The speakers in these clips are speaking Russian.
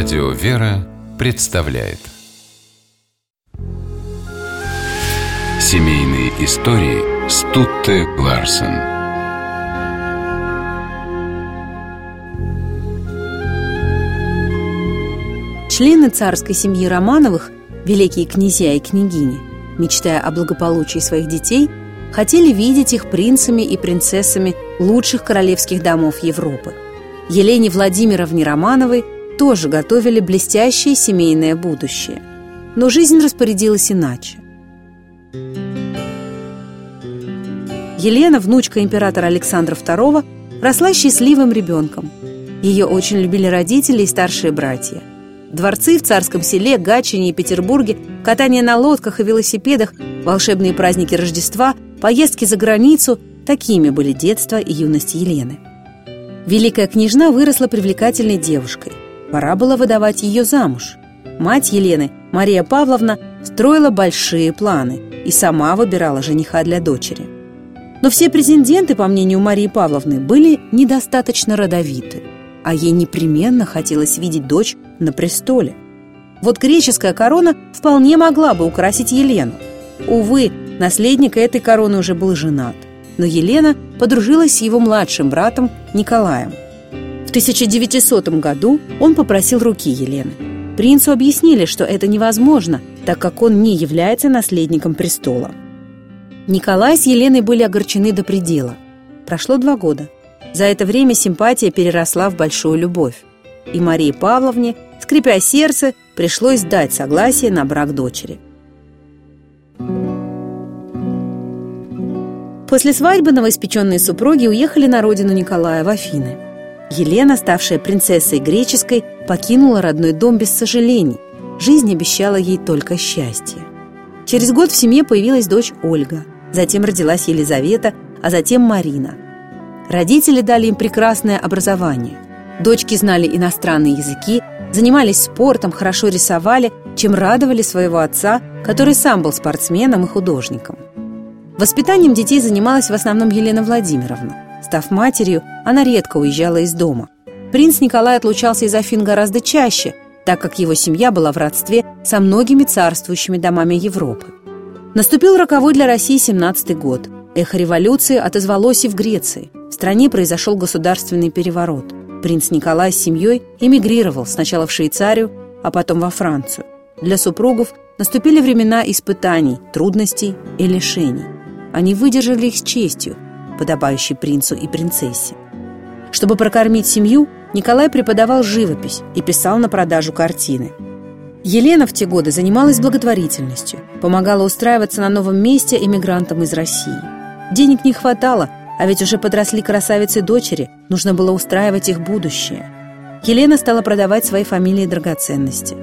Радио «Вера» представляет Семейные истории Стутте Ларсен Члены царской семьи Романовых, великие князья и княгини, мечтая о благополучии своих детей, хотели видеть их принцами и принцессами лучших королевских домов Европы. Елене Владимировне Романовой тоже готовили блестящее семейное будущее. Но жизнь распорядилась иначе. Елена, внучка императора Александра II, росла счастливым ребенком. Ее очень любили родители и старшие братья. Дворцы в царском селе, Гатчине и Петербурге, катание на лодках и велосипедах, волшебные праздники Рождества, поездки за границу – такими были детство и юность Елены. Великая княжна выросла привлекательной девушкой. Пора было выдавать ее замуж. Мать Елены, Мария Павловна, строила большие планы и сама выбирала жениха для дочери. Но все претенденты, по мнению Марии Павловны, были недостаточно родовиты, а ей непременно хотелось видеть дочь на престоле. Вот греческая корона вполне могла бы украсить Елену. Увы, наследник этой короны уже был женат, но Елена подружилась с его младшим братом Николаем. В 1900 году он попросил руки Елены. Принцу объяснили, что это невозможно, так как он не является наследником престола. Николай с Еленой были огорчены до предела. Прошло два года. За это время симпатия переросла в большую любовь. И Марии Павловне, скрипя сердце, пришлось дать согласие на брак дочери. После свадьбы новоиспеченные супруги уехали на родину Николая в Афины. Елена, ставшая принцессой греческой, покинула родной дом без сожалений. Жизнь обещала ей только счастье. Через год в семье появилась дочь Ольга – Затем родилась Елизавета, а затем Марина. Родители дали им прекрасное образование. Дочки знали иностранные языки, занимались спортом, хорошо рисовали, чем радовали своего отца, который сам был спортсменом и художником. Воспитанием детей занималась в основном Елена Владимировна. Став матерью, она редко уезжала из дома. Принц Николай отлучался из Афин гораздо чаще, так как его семья была в родстве со многими царствующими домами Европы. Наступил роковой для России 17-й год. Эхо революции отозвалось и в Греции. В стране произошел государственный переворот. Принц Николай с семьей эмигрировал сначала в Швейцарию, а потом во Францию. Для супругов наступили времена испытаний, трудностей и лишений. Они выдержали их с честью, подобающей принцу и принцессе. Чтобы прокормить семью, Николай преподавал живопись и писал на продажу картины – Елена в те годы занималась благотворительностью, помогала устраиваться на новом месте эмигрантам из России. Денег не хватало, а ведь уже подросли красавицы дочери, нужно было устраивать их будущее. Елена стала продавать свои фамилии драгоценности,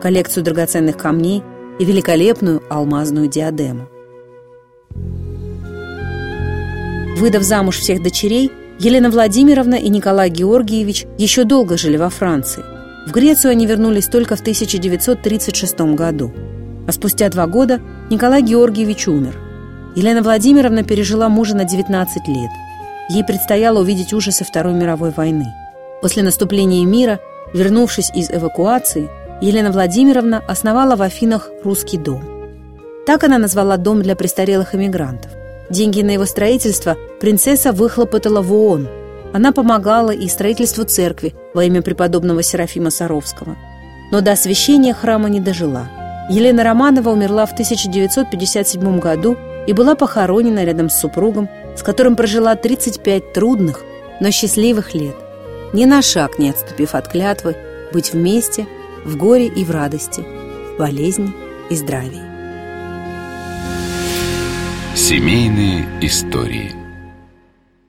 коллекцию драгоценных камней и великолепную алмазную диадему. Выдав замуж всех дочерей, Елена Владимировна и Николай Георгиевич еще долго жили во Франции – в Грецию они вернулись только в 1936 году. А спустя два года Николай Георгиевич умер. Елена Владимировна пережила мужа на 19 лет. Ей предстояло увидеть ужасы Второй мировой войны. После наступления мира, вернувшись из эвакуации, Елена Владимировна основала в Афинах русский дом. Так она назвала дом для престарелых эмигрантов. Деньги на его строительство принцесса выхлопотала в ООН – она помогала и строительству церкви во имя преподобного Серафима Саровского. Но до освящения храма не дожила. Елена Романова умерла в 1957 году и была похоронена рядом с супругом, с которым прожила 35 трудных, но счастливых лет, ни на шаг не отступив от клятвы быть вместе в горе и в радости, в болезни и здравии. Семейные истории –